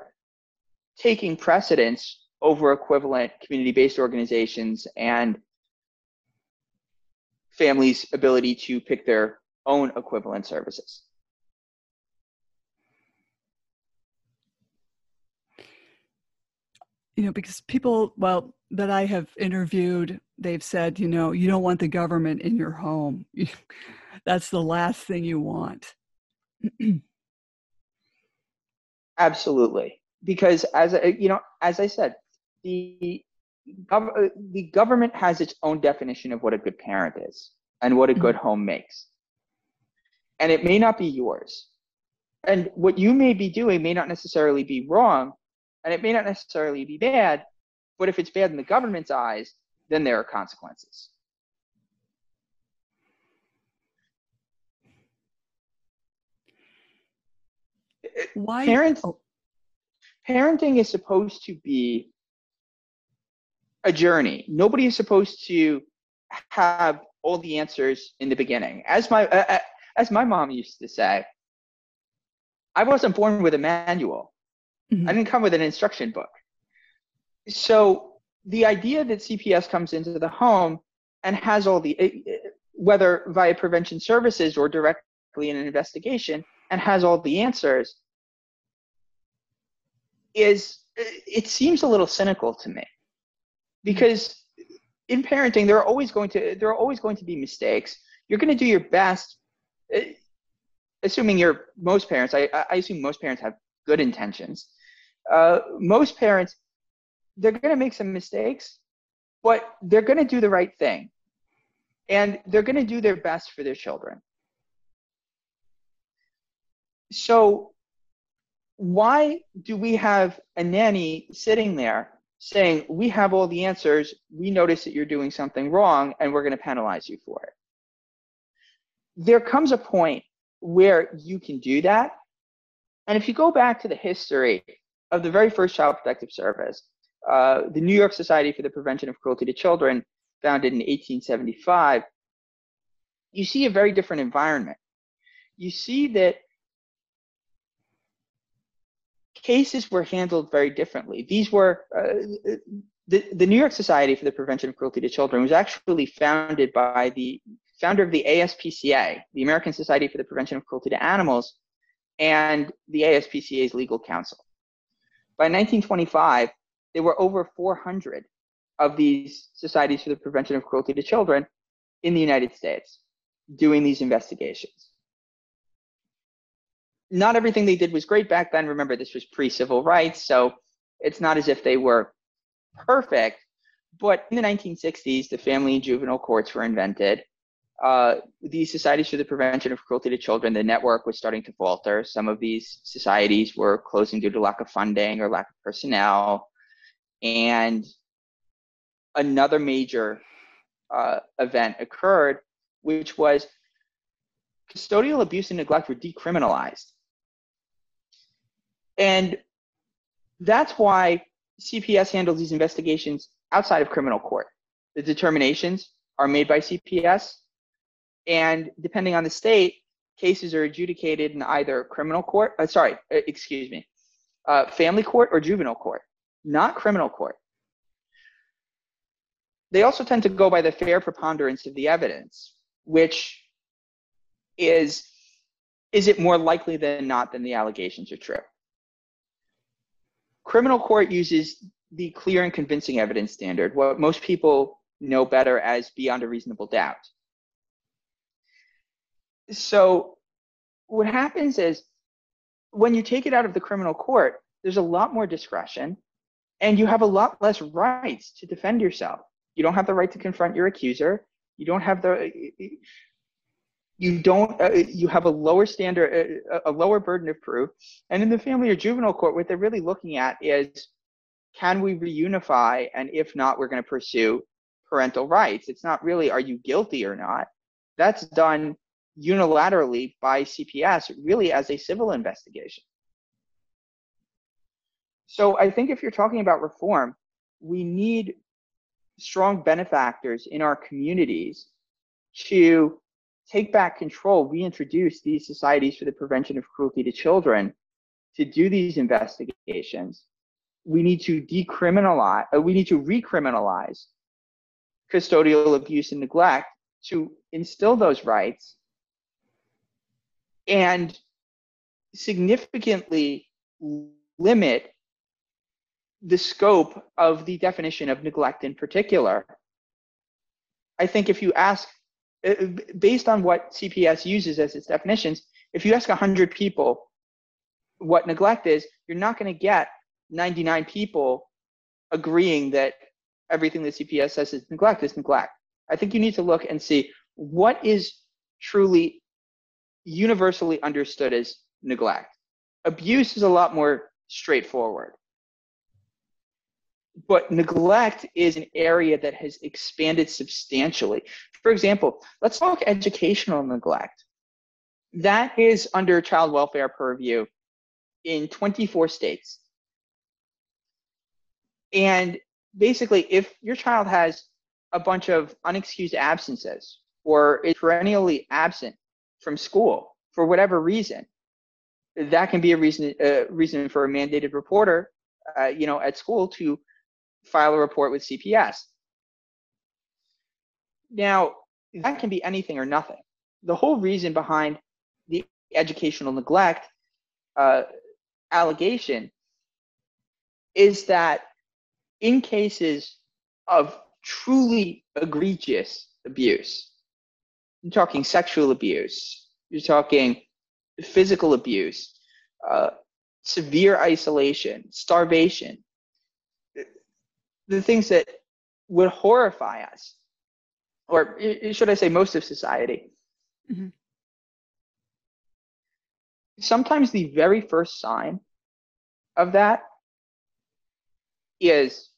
taking precedence over equivalent community-based organizations and families' ability to pick their own equivalent services. You know, because people, well, that I have interviewed, they've said, you know, you don't want the government in your home. That's the last thing you want. Absolutely, because as you know, as I said, the gov- the government has its own definition of what a good parent is and what a good mm-hmm. home makes, and it may not be yours. And what you may be doing may not necessarily be wrong, and it may not necessarily be bad, but if it's bad in the government's eyes, then there are consequences. Why? Parents, oh. Parenting is supposed to be a journey. Nobody is supposed to have all the answers in the beginning. As my uh, as my mom used to say, I wasn't born with a manual. Mm-hmm. I didn't come with an instruction book so the idea that CPS comes into the home and has all the, eh, eh, whether via prevention services or directly in an investigation, and has all the answers, is it seems a little cynical to me, because in parenting there are always going to there are always going to be mistakes. You're going to do your best, eh, assuming you're most parents. I, I assume most parents have good intentions. Uh, most parents they're going to make some mistakes, but they're going to do the right thing. And they're going to do their best for their children. So, why do we have a nanny sitting there saying, We have all the answers, we notice that you're doing something wrong, and we're going to penalize you for it? There comes a point where you can do that. And if you go back to the history of the very first Child Protective Service, uh, the New York Society for the Prevention of Cruelty to Children, founded in 1875, you see a very different environment. You see that cases were handled very differently. These were uh, the, the New York Society for the Prevention of Cruelty to Children was actually founded by the founder of the ASPCA, the American Society for the Prevention of Cruelty to Animals, and the ASPCA's legal counsel. By 1925, there were over 400 of these societies for the prevention of cruelty to children in the United States doing these investigations. Not everything they did was great back then. Remember, this was pre civil rights, so it's not as if they were perfect. But in the 1960s, the family and juvenile courts were invented. Uh, these societies for the prevention of cruelty to children, the network was starting to falter. Some of these societies were closing due to lack of funding or lack of personnel. And another major uh, event occurred, which was custodial abuse and neglect were decriminalized. And that's why CPS handles these investigations outside of criminal court. The determinations are made by CPS, and depending on the state, cases are adjudicated in either criminal court, uh, sorry, uh, excuse me, uh, family court or juvenile court, not criminal court. They also tend to go by the fair preponderance of the evidence, which is is it more likely than not than the allegations are true? Criminal court uses the clear and convincing evidence standard, what most people know better as beyond a reasonable doubt. So what happens is when you take it out of the criminal court, there's a lot more discretion and you have a lot less rights to defend yourself. You don't have the right to confront your accuser. You don't have the you don't uh, you have a lower standard uh, a lower burden of proof and in the family or juvenile court what they're really looking at is can we reunify and if not we're going to pursue parental rights it's not really are you guilty or not that's done unilaterally by cps really as a civil investigation so i think if you're talking about reform we need strong benefactors in our communities to take back control, reintroduce these societies for the prevention of cruelty to children to do these investigations. We need to decriminalize, uh, we need to recriminalize custodial abuse and neglect to instill those rights and significantly limit the scope of the definition of neglect in particular. I think if you ask, uh, based on what CPS uses as its definitions, if you ask 100 people what neglect is, you're not going to get 99 people agreeing that everything that CPS says is neglect is neglect. I think you need to look and see what is truly universally understood as neglect. Abuse is a lot more straightforward but neglect is an area that has expanded substantially. For example, let's talk educational neglect. That is under child welfare purview in 24 states. And basically, if your child has a bunch of unexcused absences or is perennially absent from school for whatever reason, that can be a reason, uh, reason for a mandated reporter, uh, you know, at school to file a report with CPS. Now, that can be anything or nothing. The whole reason behind the educational neglect uh, allegation is that in cases of truly egregious abuse, you're talking sexual abuse, you're talking physical abuse, uh, severe isolation, starvation, the things that would horrify us, or should I say, most of society. Mm-hmm. Sometimes the very first sign of that is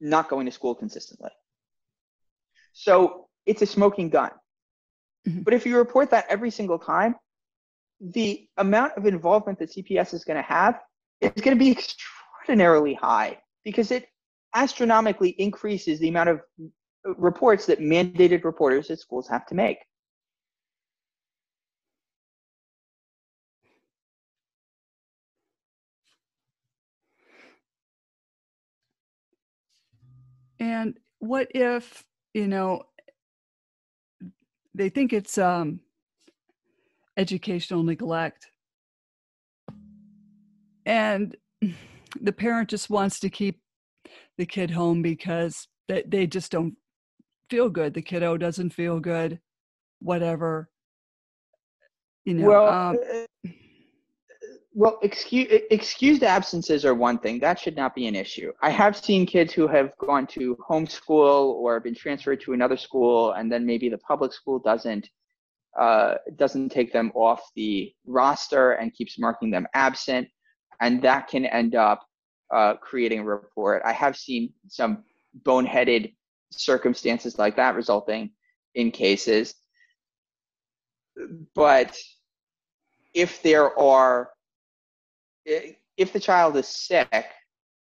not going to school consistently. So it's a smoking gun. Mm-hmm. But if you report that every single time, the amount of involvement that CPS is going to have is going to be extraordinarily high because it astronomically increases the amount of reports that mandated reporters at schools have to make. And what if, you know, they think it's um, educational neglect. And the parent just wants to keep the kid home because they, they just don't feel good. The kiddo doesn't feel good whatever. You know well um, uh, well excuse, excused absences are one thing that should not be an issue i have seen kids who have gone to homeschool or been transferred to another school and then maybe the public school doesn't uh, doesn't take them off the roster and keeps marking them absent and that can end up uh, creating a report. I have seen some boneheaded circumstances like that resulting in cases. But if there are, if the child is sick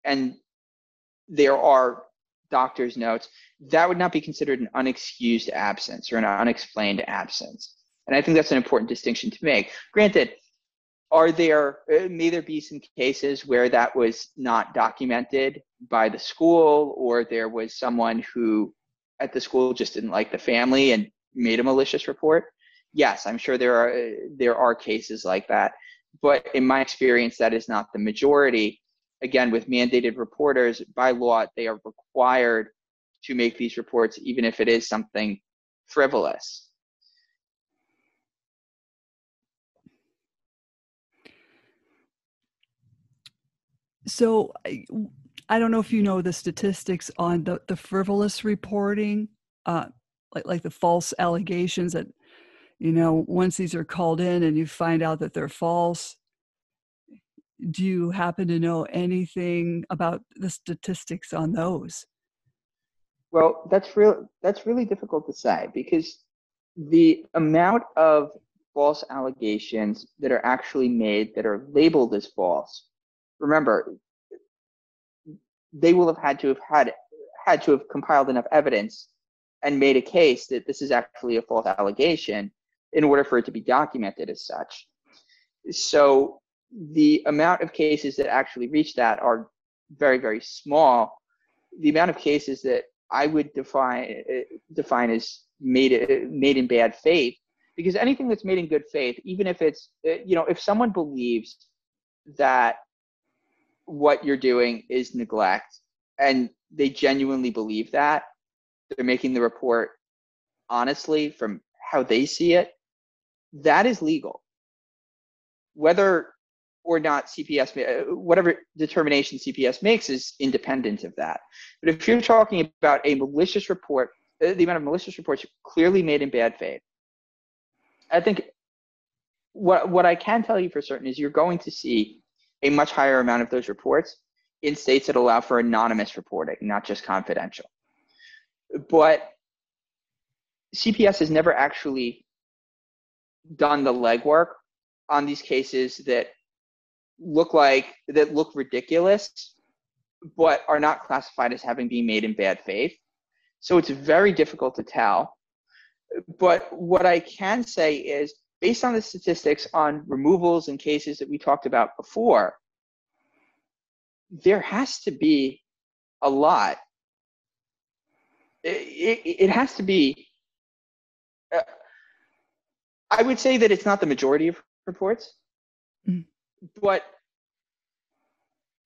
and there are doctor's notes, that would not be considered an unexcused absence or an unexplained absence. And I think that's an important distinction to make. Granted, are there uh, may there be some cases where that was not documented by the school or there was someone who at the school just didn't like the family and made a malicious report yes i'm sure there are there are cases like that but in my experience that is not the majority. Again with mandated reporters by law they are required to make these reports even if it is something frivolous. So I, don't know if you know the statistics on the, the frivolous reporting, uh, like like the false allegations that, you know, once these are called in and you find out that they're false. Do you happen to know anything about the statistics on those? Well, that's real. That's really difficult to say because the amount of false allegations that are actually made that are labeled as false remember, they will have had to have had had to have compiled enough evidence and made a case that this is actually a false allegation in order for it to be documented as such. So the amount of cases that actually reach that are very very small. The amount of cases that I would define eh, define as made eh, made in bad faith, because anything that's made in good faith, even if it's eh, you know if someone believes that what you're doing is neglect and they genuinely believe that they're making the report honestly from how they see it that is legal whether or not cps whatever determination cps makes is independent of that but if you're talking about a malicious report uh, the amount of malicious reports clearly made in bad faith i think what what i can tell you for certain is you're going to see a much higher amount of those reports in states that allow for anonymous reporting, not just confidential. But CPS has never actually done the legwork on these cases that look like that look ridiculous but are not classified as having been made in bad faith so it's very difficult to tell but what i can say is based on the statistics on removals and cases that we talked about before, there has to be a lot. It, it, it has to be. I would say that it's not the majority of reports, mm. but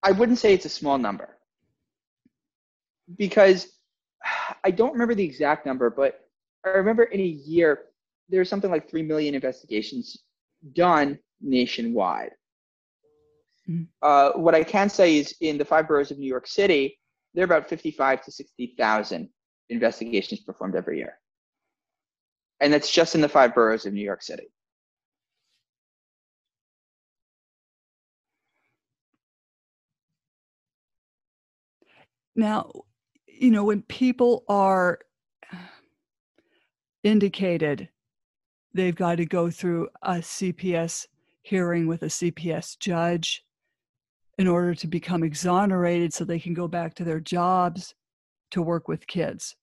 I wouldn't say it's a small number because I don't remember the exact number, but I remember in a year there's something like 3 million investigations done nationwide. Mm-hmm. Uh, what I can say is in the five boroughs of New York City, there are about 55 to 60,000 investigations performed every year. And that's just in the five boroughs of New York City. Now, you know, when people are indicated they've got to go through a CPS hearing with a CPS judge. in order to become exonerated so they can go back to their jobs to work with kids.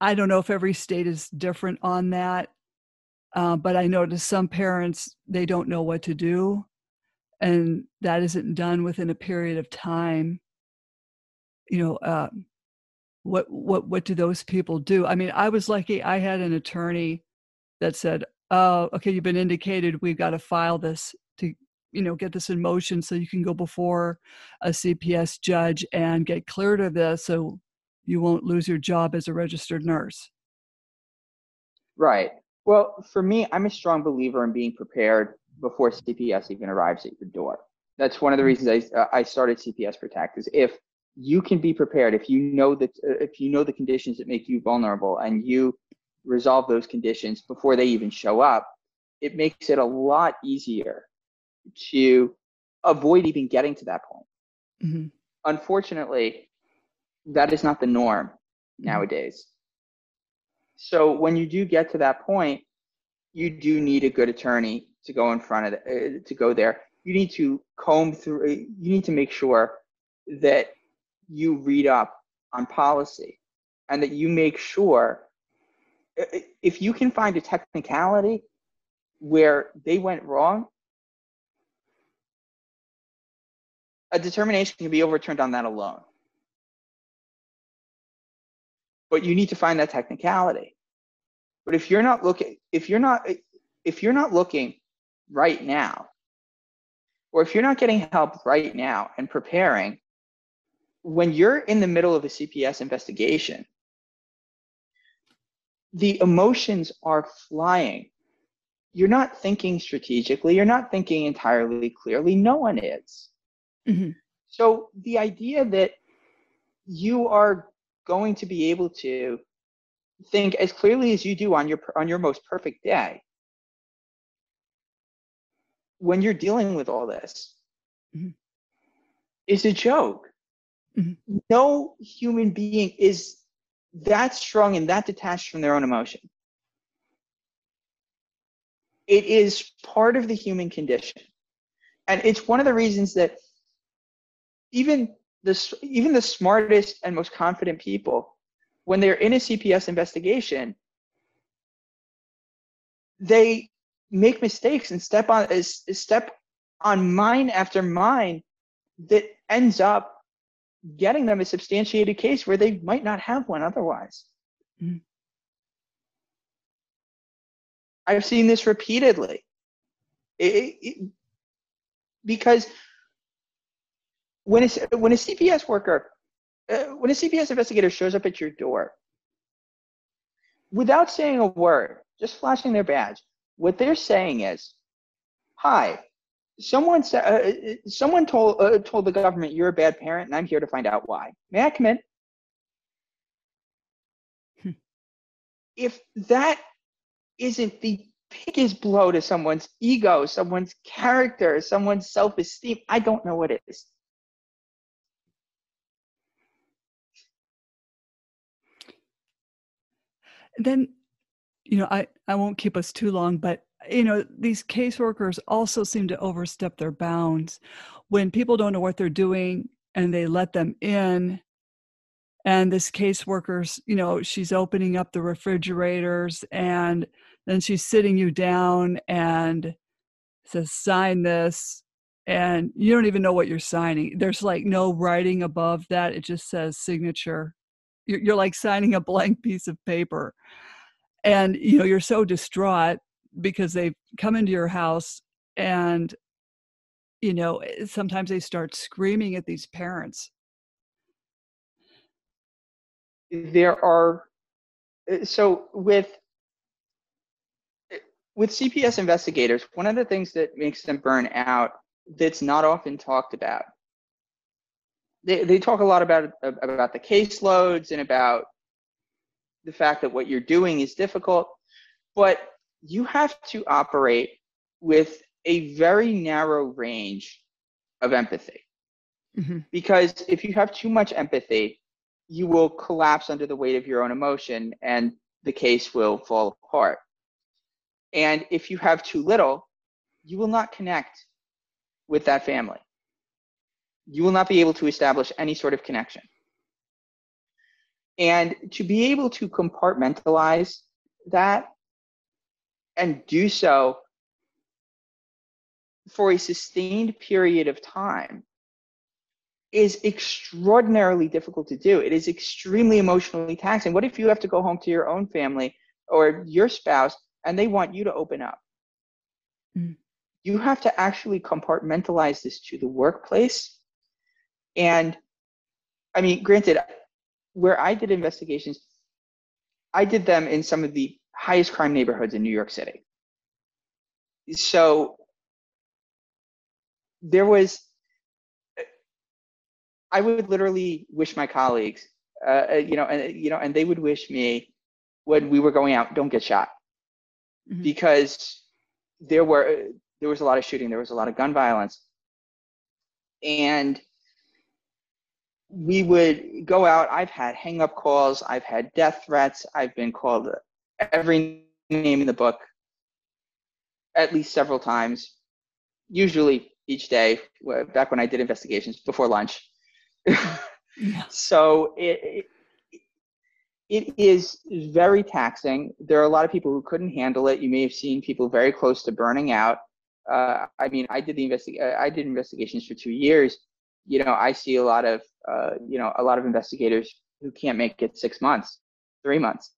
I don't know if every state is different on that, uh, but I notice some parents, they don't know what to do, and that isn't done within a period of time. You know, uh, what what what do those people do? I mean, I was lucky. I had an attorney that said, "Oh, okay, you've been indicated. We've got to file this to you know get this in motion so you can go before a cps judge and get cleared of this so you won't lose your job as a registered nurse right well for me i'm a strong believer in being prepared before cps even arrives at your door that's one of the mm-hmm. reasons i, uh, I started cps protect is if you can be prepared if you know that uh, if you know the conditions that make you vulnerable and you resolve those conditions before they even show up it makes it a lot easier to avoid even getting to that point. Mm-hmm. Unfortunately, that is not the norm mm-hmm. nowadays. So when you do get to that point, you do need a good attorney to go in front of the, uh, to go there. You need to comb through. You need to make sure that you read up on policy and that you make sure if you can find a technicality where they went wrong a determination can be overturned on that alone. But you need to find that technicality. But if you're not looking, if you're not, if you're not looking right now, or if you're not getting help right now and preparing, when you're in the middle of a CPS investigation, the emotions are flying. You're not thinking strategically. You're not thinking entirely clearly. No one is. Mm-hmm. So the idea that you are going to be able to think as clearly as you do on your on your most perfect day when you're dealing with all this mm-hmm. is a joke. Mm-hmm. No human being is that strong and that detached from their own emotion. It is part of the human condition. And it's one of the reasons that even the even the smartest and most confident people, when they're in a CPS investigation, they make mistakes and step on is step on mine after mine that ends up getting them a substantiated case where they might not have one otherwise. Mm-hmm. I've seen this repeatedly. It, it, because when a, when a CPS worker, uh, when a CPS investigator shows up at your door, without saying a word, just flashing their badge, what they're saying is, "Hi, someone sa- uh, uh, someone told uh, told the government you're a bad parent, and I'm here to find out why. May I come in?" Hmm. If that isn't the biggest blow to someone's ego, someone's character, someone's self esteem, I don't know what it is. Then you know i i won't keep us too long but you know these caseworkers also seem to overstep their bounds. When people don't know what they're doing and they let them in and this caseworker's you know she's opening up the refrigerators and then she's sitting you down and says sign this and you don't even know what you're signing. There's like no writing above that. It just says signature you're, like signing a blank piece of paper. And you know you're so distraught because they've come into your house and you know eh, sometimes they start screaming at these parents. There are eh, so with eh, with cps investigators one of the things that makes them burn out that's not often talked about they, they talk a lot about about the caseloads and about the fact that what you're doing is difficult, but you have to operate with a very narrow range of empathy. Mm-hmm. Because if you have too much empathy, you will collapse under the weight of your own emotion and the case will fall apart. And if you have too little, you will not connect with that family. You will not be able to establish any sort of connection. And to be able to compartmentalize that and do so for a sustained period of time is extraordinarily difficult to do. It is extremely emotionally taxing. What if you have to go home to your own family or your spouse and they want you to open up? Mm. You have to actually compartmentalize this to the workplace. And I mean, granted, where I did investigations, I did them in some of the highest crime neighborhoods in New York City. So there was I would literally wish my colleagues, uh, uh, you know, and you know, and they would wish me when we were going out, don't get shot, mm-hmm. because there were there was a lot of shooting, there was a lot of gun violence, and we would go out. I've had hang up calls, I've had death threats, I've been called every name in the book at least several times, usually each day. Back when I did investigations before lunch yeah. So it, it, it is very taxing. There are a lot of people who couldn't handle it. You may have seen people very close to burning out. Uh, I mean, I did the investi- I did investigations for two years. You know, I see a lot of uh, you know a lot of investigators who can't make it six months, three months,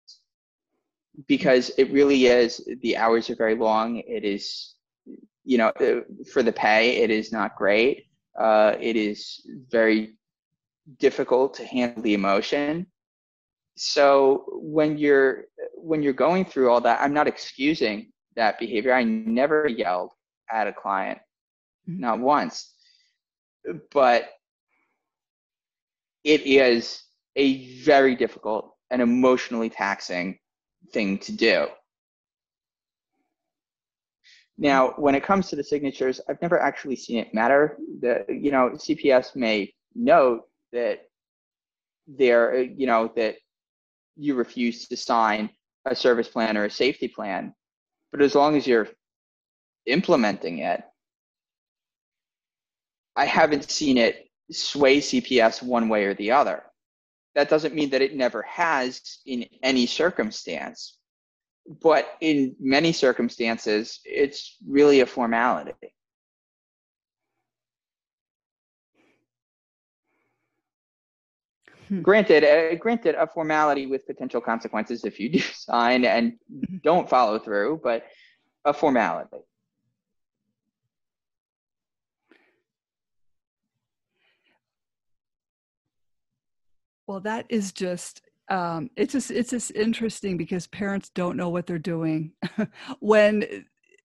because it really is. The hours are very long. It is, you know, uh, for the pay, it is not great. Uh, it is very difficult to handle the emotion so when you're when you're going through all that i'm not excusing that behavior i never yelled at a client mm-hmm. not once but it is a very difficult and emotionally taxing thing to do now when it comes to the signatures i've never actually seen it matter the you know cps may note that there, you know, that you refuse to sign a service plan or a safety plan. But as long as you're implementing it, I haven't seen it sway CPS one way or the other. That doesn't mean that it never has in any circumstance, but in many circumstances, it's really a formality. Hmm. Granted, uh, granted, a formality with potential consequences if you do sign and mm-hmm. don't follow through, but a formality. Well, that is just um, it's just it's just interesting because parents don't know what they're doing when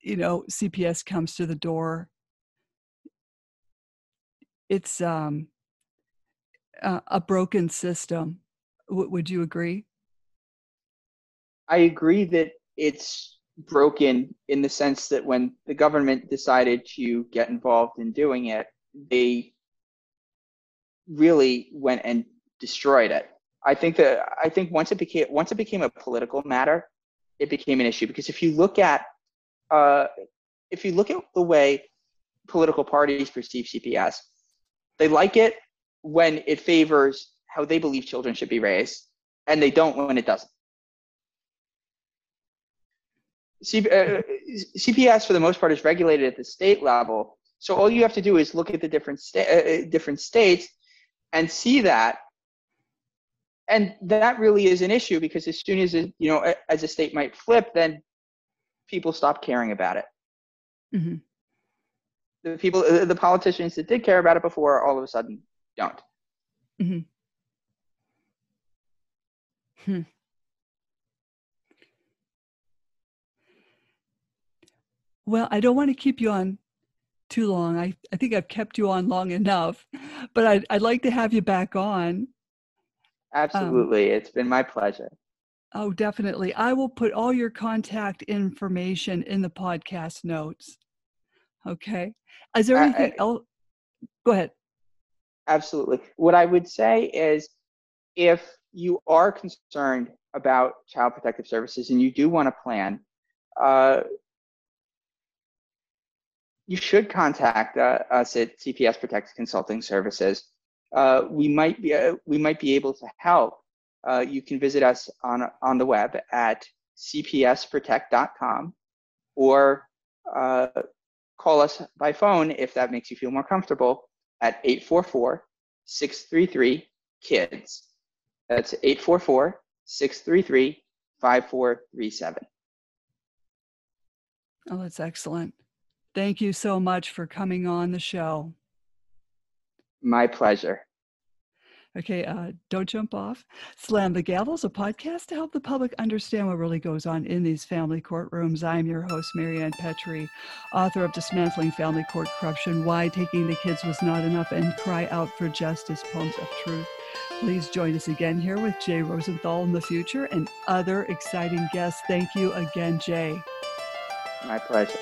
you know CPS comes to the door. It's um, uh, a broken system. W- would you agree? I agree that it's broken in the sense that when the government decided to get involved in doing it, they really went and destroyed it. I think that I think once it became once it became a political matter, it became an issue because if you look at uh, if you look at the way political parties perceive CPS, they like it when it favors how they believe children should be raised, and they don't when it doesn't. C- uh, CPS, for the most part, is regulated at the state level. So all you have to do is look at the different sta- uh, different states and see that. And that really is an issue because as soon as it, you know, as a state might flip, then people stop caring about it. Mm-hmm. The people, uh, the politicians that did care about it before, all of a sudden don't. Mm-hmm. Hmm. Well, I don't want to keep you on too long. I, I think I've kept you on long enough, but I'd, I'd like to have you back on. Absolutely. Um, it's been my pleasure. Oh, definitely. I will put all your contact information in the podcast notes. Okay. Is there anything I, else? Go ahead. Absolutely. What I would say is if you are concerned about child protective services and you do want to plan, uh, you should contact uh, us at CPS Protect Consulting Services. Uh, we might be uh, we might be able to help. Uh, you can visit us on on the web at cpsprotect.com or uh, call us by phone if that makes you feel more comfortable at 844 633 KIDS. That's 844 633 5437. Oh, that's excellent. Thank you so much for coming on the show. My pleasure. Okay, uh, don't jump off. Slam the Gavels, a podcast to help the public understand what really goes on in these family courtrooms. I'm your host, Marianne Petrie, author of Dismantling Family Court Corruption Why Taking the Kids Was Not Enough and Cry Out for Justice Poems of Truth. Please join us again here with Jay Rosenthal in the future and other exciting guests. Thank you again, Jay. My pleasure.